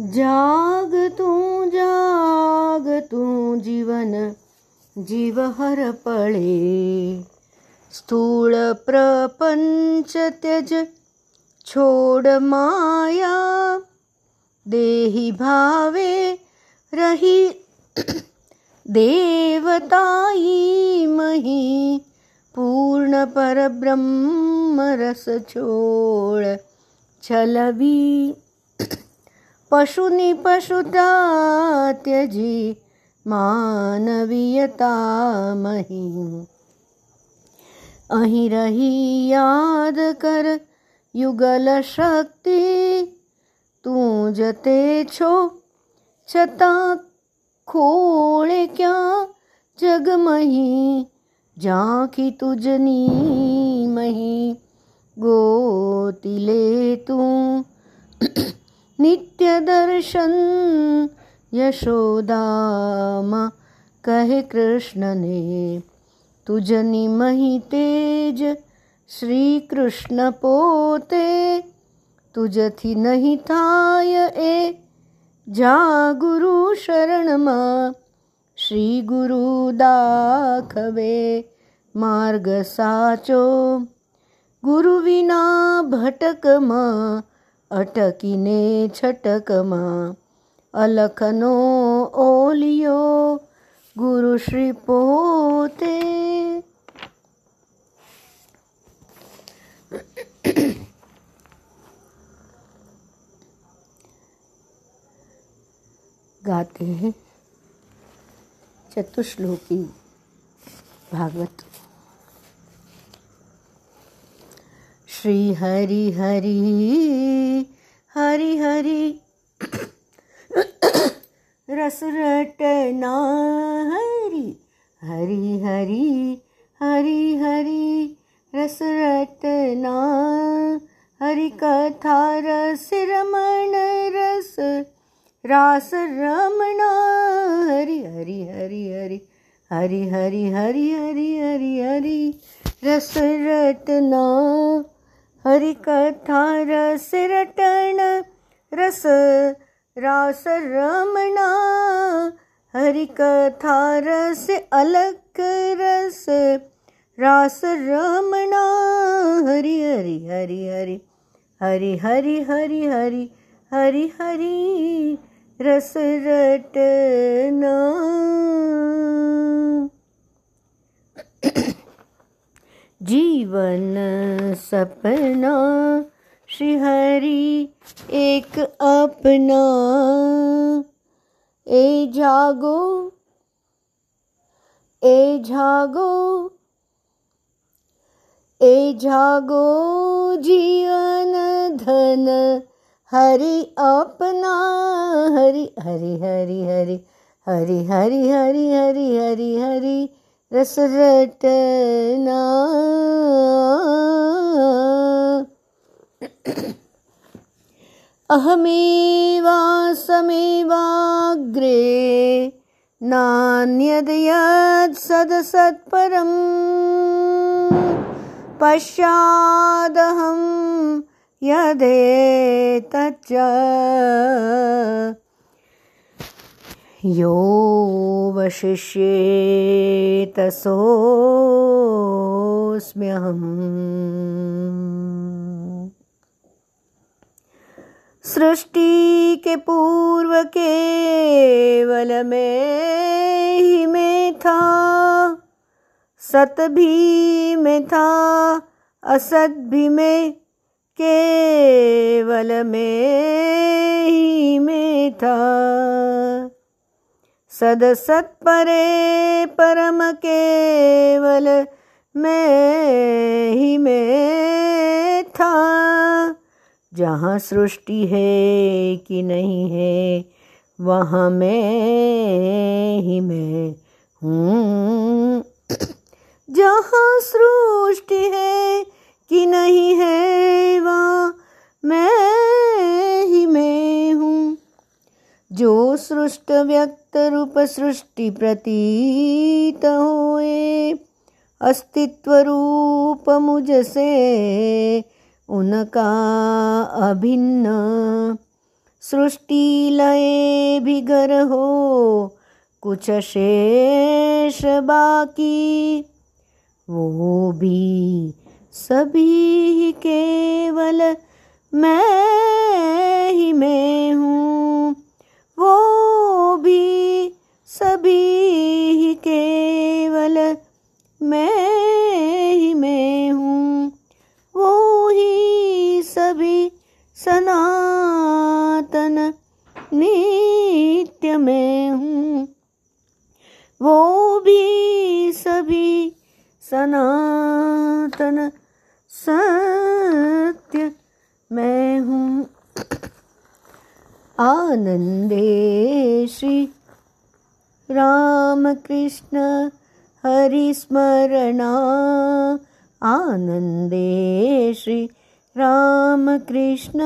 जाग तू जाग तू, जीवन जीव हर पळे स्थूल प्रपंच त्यज छोड माया, देही भावे रही देवताई मही, पूर्ण परब्रह्म रस छोड़, छलवी પશુની પશુતા ત્યજી માનવીયતા મહી અહીં રહી યાદ કર યુગલ શક્તિ તું જતે છો છતાં ખોળે ક્યાં જગમહી ઝાંખી તુજની મહી ગોતી લે તું नित्यदर्शन। यशोदामा कहे कृष्ण ने तुझनी मही तेज श्री कृष्ण पोते तुझथी નહીં થાય એ જા ગુરુ શરણમાં શ્રી ગુરુ દાખવે માર્ગ સાચો ગુરુ વિના ભટકમાં અટકીને છટકમાં અલખનો ઓલિયો ગુરુ શ્રી પોતે गाते हैं चतुश्लोकी भागवत श्री हरि हरि हरि हरि। रस रटना हरि हरि हरि हरि हरि। रस रटना हरि कथा रस, रमण रस। रास रमणा हरि हरि हरि हरि हरि हरि हरि हरि हरि हरि। रस रटना हरि कथा रस रटन रस रास रमणा हरि कथा रस अलग रस रास रमणा हरि हरि हरि हरि हरि हरि हरि हरि हरि हरि रस रटना जीवन सपना श्री एक अपना ए जागो ए जागो ए जागो जीवन धन हरि अपना हरि हरि हरि हरि हरि हरि हरि हरि हरि हरि रसरतना अहमेवासमेवाग्रे नान्यदयत्सदसत्परं पश्चादहं यदेतच्च यो वशिष्येत सोऽस्म्यहम्। सृष्टि के पूर्व केवल में ही में था, सत भी में था, असत भी में, केवल में ही में था। सद सत परे परम केवल में ही में था। जहाँ सृष्टि है कि नहीं है, वहाँ मैं ही मैं हूँ। जहाँ सृष्टि है कि नहीं है, वहाँ जो सृष्ट व्यक्त रूप सृष्टि प्रतीत होए, अस्तित्व रूप मुझसे उनका अभिन्न। सृष्टि लय भी गर हो, कुछ शेष बाकी, वो भी सभी केवल मैं ही मैं हूँ। वो भी सभी केवल मैं ही मैं हूँ। वो ही सभी सनातन नित्य मैं हूँ। वो भी सभी सनातन सत्य मैं हूँ। आनंदे श्री राम कृष्ण हरिस्मरणा आनन्दे श्री रामकृष्ण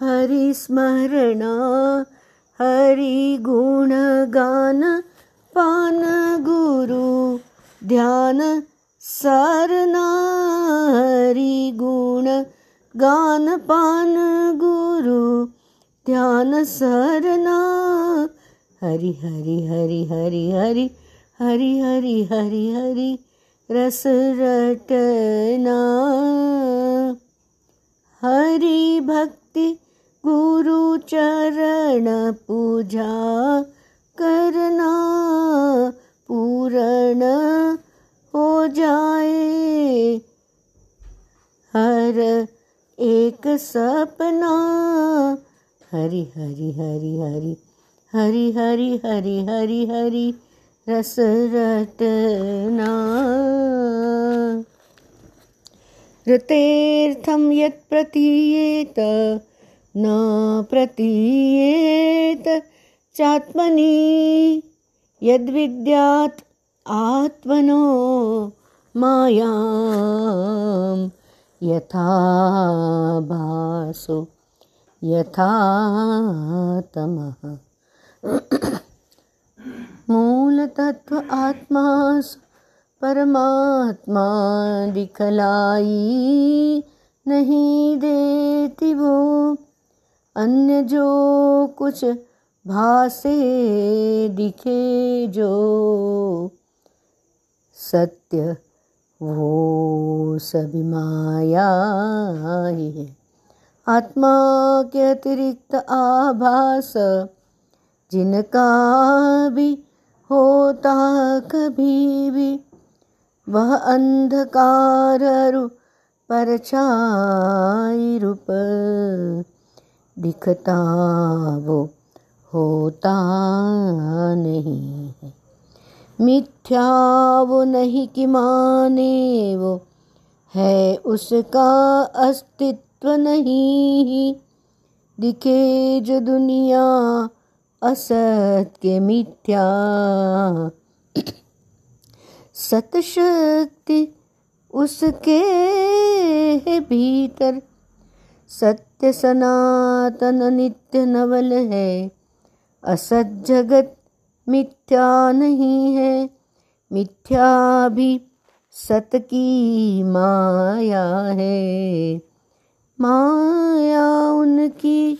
हरिस्मरणा हरिगुणगान पान गुरु, ध्यान सरना हरिगुण गान, पान गुरु, ध्यान सरना हरि हरि हरि हरि हरि हरि हरि हरि हरि रस रटना हरि भक्ति गुरु चरण पूजा करना पूर्ण हो जाए हर एक सपना हरि हरि हरि हरि हरि हरि हरि हरि हरि रस रटना। ऋतेर्थं यत् प्रतीयेत, न प्रतीयेत चात्मनि। यद्विद्यात् आत्मनो मायां यथा भासो, यथा तमः। मूल तत्व आत्मा परमात्मा दिखलाई नहीं देती वो। अन्य जो कुछ भासे दिखे जो, सत्य वो सभी माया ही है। आत्मा के अतिरिक्त आभास जिनका भी होता कभी भी वह अंधकार परछाई रूप दिखता वो होता नहीं है। मिथ्या वो नहीं कि माने वो है, उसका अस्तित्व नहीं। दिखे जो दुनिया असत्य मिथ्या। सतशक्ति उसके भीतर। सत्य सनातन नित्य नवल है। असत जगत मिथ्या नहीं है। मिथ्या भी सत की माया है। माया उनकी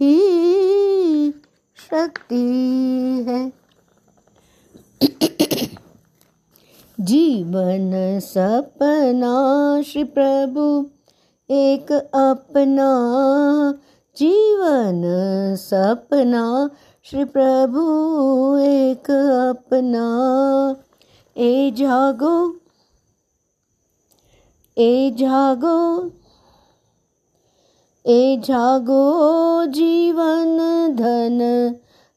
ही शक्ति है। जीवन सपना, श्री प्रभु, एक अपना। जीवन सपना, श्री प्रभु, एक अपना। ए जागो ए जागो। ए जागो जीवन धन,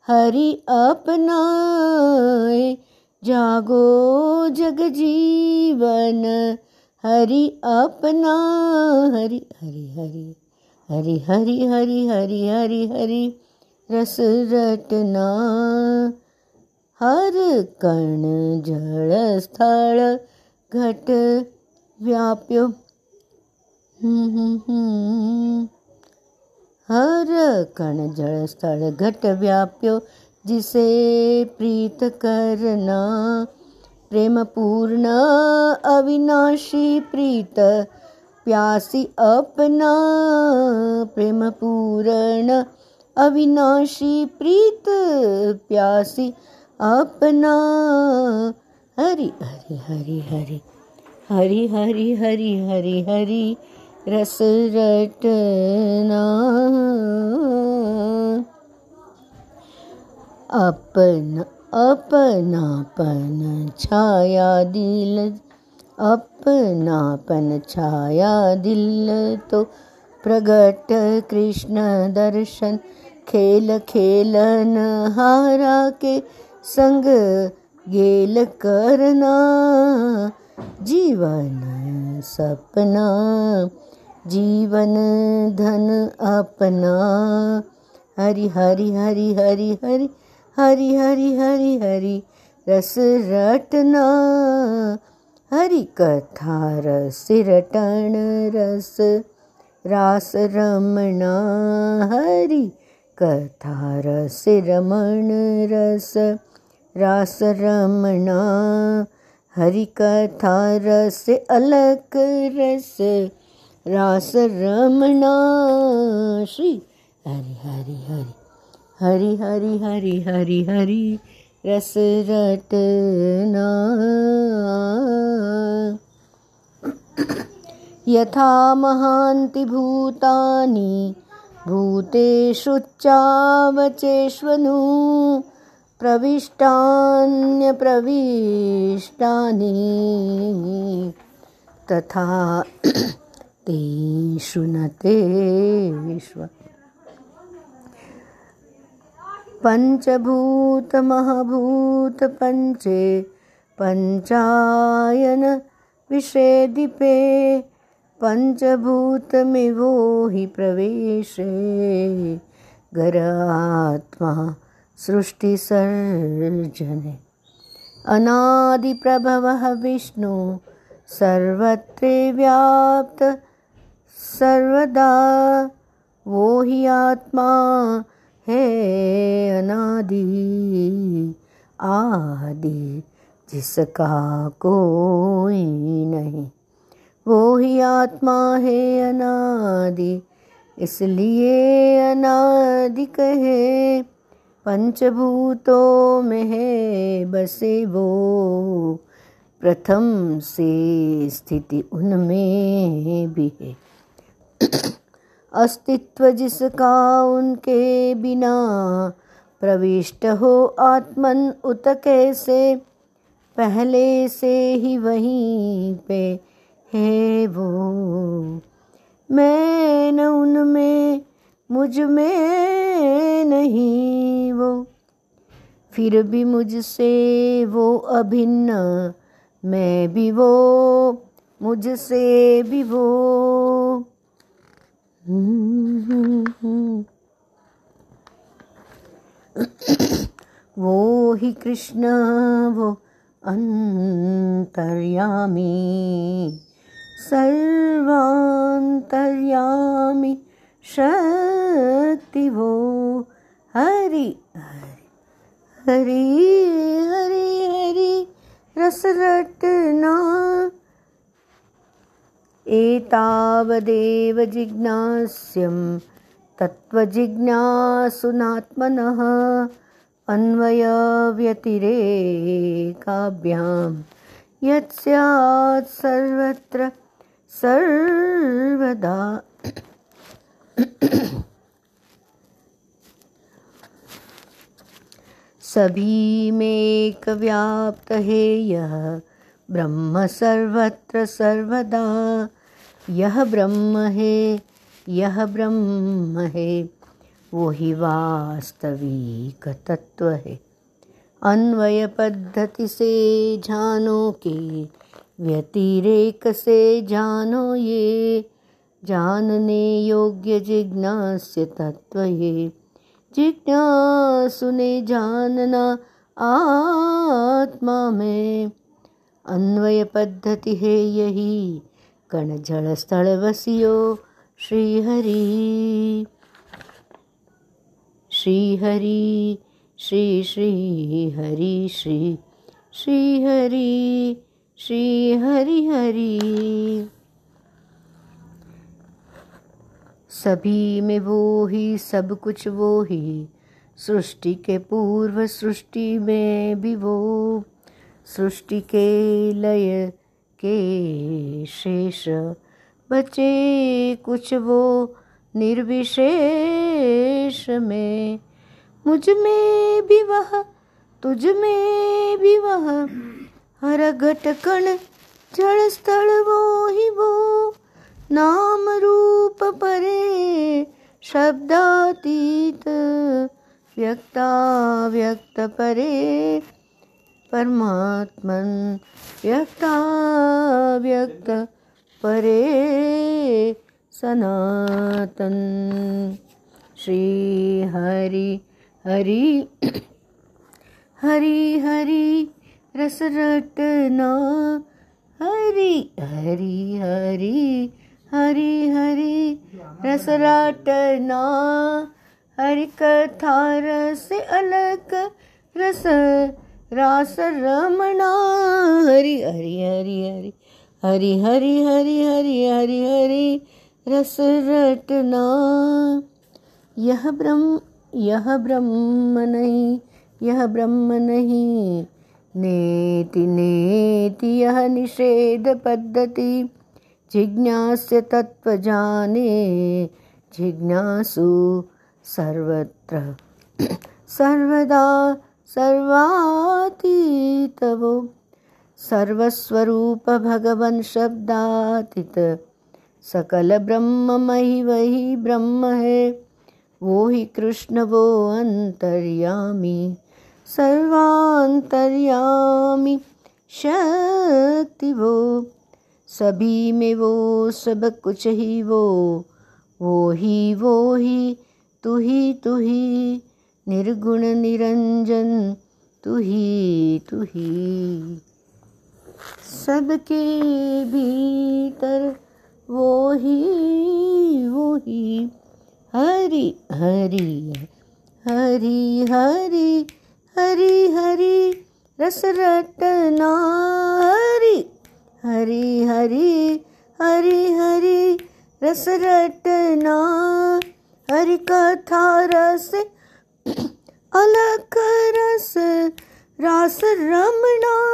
हरि अपनाए। जागो जग जीवन, हरि अपना। हरि हरि हरि हरि हरि हरि हरि हरि हरि, रस रटना। हर कण जड़ स्थल घट व्याप्यो। हर कण जड़ स्थल घट व्याप्यो, जिसे प्रीत करना। प्रेम पूर्ण, अविनाशी प्रीत, प्यासी अपना। प्रेम पूर्ण, अविनाशी प्रीत, प्यासी अपना। हरि हरि हरि हरि हरि हरि हरि हरि हरि। रस रटना। अपन अपनापन छाया दिल। अपनापन छाया दिल तो प्रगट कृष्ण दर्शन। खेल खेलन हारा के संग गेल करना। जीवन सपना जीवन धन अपना। हरि हरि हरि हरि हरि हरि हरि हरि हरि, रस रटना। हरि कथा रस रटन, रस रास रमणा हरि कथा रस रमण रस रास रमणा हरि कथा रस अलक रस रास रमणा, श्री हरि हरि हरि हरि हरि हरि हरि हरि, रस रटना। यथा महान्ति भूतानि, भूतेषु चावचेष्वनु, प्रविष्टान्यप्रविष्टानि। तथा तेषु न तेष्व पञ्चभूतमहाभूतपञ्चे पञ्चायन विषेदिपे पञ्चभूतमिवो हि प्रवेशे। गरात्मा सृष्टिसर्जने अनादिप्रभवः विष्णु सर्वत्र व्याप्त सर्वदा वो ही आत्मा है अनादि, आदि, जिसका कोई नहीं। वो ही आत्मा है अनादि, इसलिए अनादि कहे, पंचभूतों में है बसे वो। प्रथम से स्थिति उनमें भी है। अस्तित्व जिसका उनके बिना प्रविष्ट हो, आत्मन उत कैसे? पहले से ही वहीं पे है वो। मैं न उनमें, मुझमें नहीं वो। फिर भी मुझसे वो अभिन्न, मैं भी वो, मुझसे भी वो। वो ही कृष्ण, वो अंतर्यामी। सर्वांतर्यामी शक्ति वो। हरि हरि हरि हरि हरि रस रटना एतावदेव जिज्ञास्यं तत्त्वजिज्ञासुनात्मनः अन्वयव्यतिरेकाभ्यां। यत् स्यात् सर्वत्र सर्वदा सभी में एक व्याप्त है यह ब्रह्म सर्वत्र सर्वदा। यह ब्रह्म है, यह ब्रह्म है, वही वास्तविक तत्व है। अन्वय पद्धति से जानो के, व्यतिरेक से जानो ये, जानने योग्य जिज्ञास्य तत्व ये। जिज्ञासु ने जानना आत्मा में अन्वय पद्धति है यही कण जड़ स्थल वसियो श्री हरि श्री हरि, श्री श्री हरि श्री श्री हरि श्री हरि हरि सभी में वो ही, सब कुछ वो ही, सृष्टि के पूर्व सृष्टि में भी वो। सृष्टि के लय के शेष। बचे कुछ वो निर्विशेष में। मुझमें भी वह, तुझ में भी वह। हर घटकण जड़ स्थल वो ही वो। नाम रूप परे, शब्दातीत, व्यक्ता व्यक्त परे। परमात्मन व्यक्ता व्यक्त परे सनातन। श्री हरि हरि हरि हरि रस रटना। हरि हरि हरि हरि हरि रस रटना। हरि कथा रस अलग रस रास रमणा हरि हरि हरि हरि हरि हरि हरि हरि हरि हरि, रस रटना। यह ब्रह्म यह ब्रह्म नहीं, यह ब्रह्म नहीं। नेति नेति, यह निषेध पद्धति। जिज्ञास्य तत्व जाने, जिज्ञासु सर्वत्र। सर्वदा सर्वातीतवो। सर्वस्वरूप भगवन शब्दातीत सकल ब्रह्म मही वही ब्रह्म है। वो ही कृष्ण वो अंतर्यामी सर्वांतर्यामी शक्ति वो। सभी में वो सब कुछ ही वो। वो ही वो ही तू ही तू ही निर्गुण निरंजन तू ही तू ही सबके भीतर वो ही वो ही हरि हरि हरि हरि हरि हरि। रस रटना, हरि हरि हरि हरि हरि। रस रटना, हरि कथा रस रस, रास रमणा।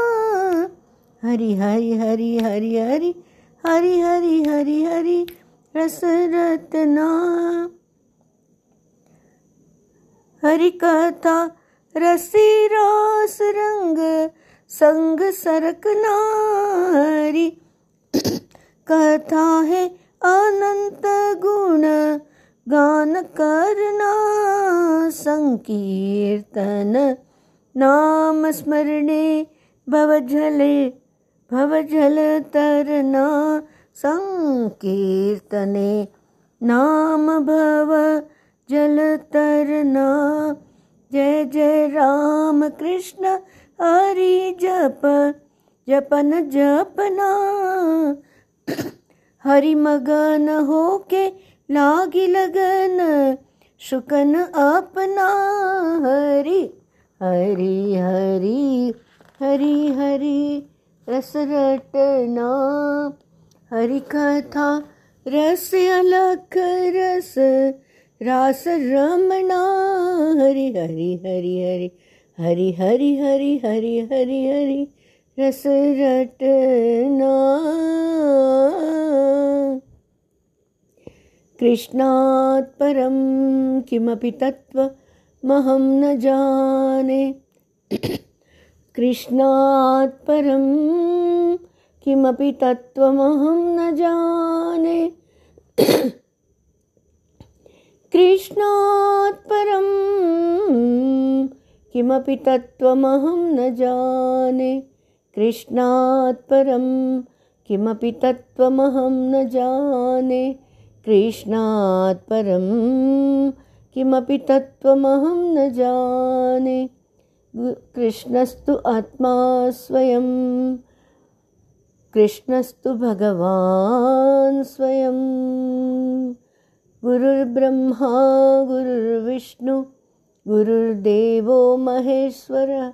हरि हरि हरि हरि हरि हरि हरि हरि हरि, रस रत्ना। हरि कथा रसी, रास, रंग, संग सरकना हरि कथा है अनंत गुण, गान करना, संकीर्तन। नाम स्मरणे भवजले भवजल तरना संकीर्तने। नाम भव जल तरना, जय जय राम कृष्ण हरि जप, जपन जपना। हरि मगन होके लागी लगन शुकन अपना। हरि हरि हरि हरि हरि रस रटना हरि कथा, रस अलख, रस, रास रमणा हरि हरि हरि हरि हरि हरि हरि हरि हरि हरि रस रटना कृष्णात् परं किमपि तत्त्वमहं न जाने। कृष्णात् परं किमपि तत्त्वमहं न जाने। कृष्णात् परं किमपि तत्त्वमहं न जाने। कृष्णात् परं किमपि तत्त्वमहं न जाने। कृष्णात् परं किमपि तत्त्वमहं न जाने। कृष्णस्तु आत्मा स्वयं। कृष्णस्तु भगवान् स्वयं। गुरुर्ब्रह्मा गुरुर्विष्णु गुरुर्देवो महेश्वरः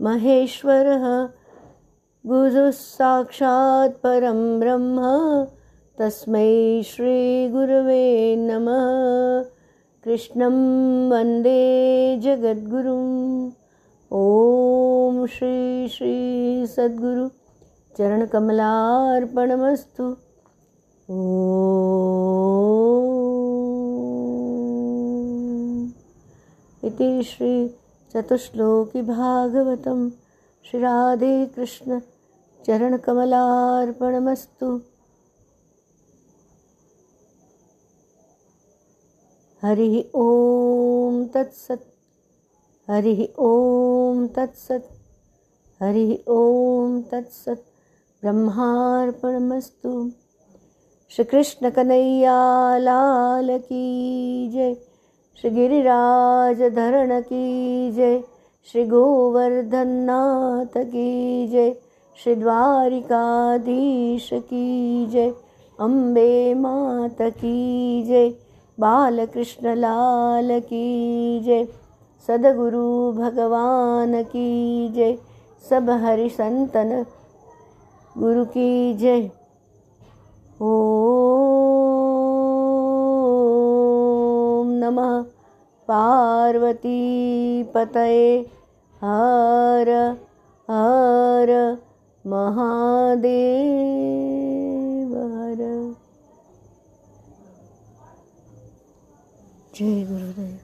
महेश्वरः। गुरुः साक्षात् परं ब्रह्म। तस्मै श्रीगुरवे नमः कृष्णं वंदे जगद्गुरुम् ॐ श्री श्री सद्गुरु चरणकमलार्पणमस्तु। इति श्रीचतुश्लोकी भागवतं श्रीराधे कृष्ण चरणकमलार्पणमस्तु। हरिः ॐ तत्सत्, हरिः ॐ तत्सत्, हरिः ॐ तत्सत्, ब्रह्मार्पणमस्तु। श्रीकृष्णकनैयालाल की जय श्री गिरिराज धरण की जय श्री गोवर्धननाथ की जय श्री द्वारिकाधीश की जय, अम्बे मात की जय। बालकृष्ण लाल की जय। सदगुरु भगवान की जय। सब हरि संतन, गुरु की जय। ॐ नमः। पार्वती पतये। हर हर महादेव। 这个。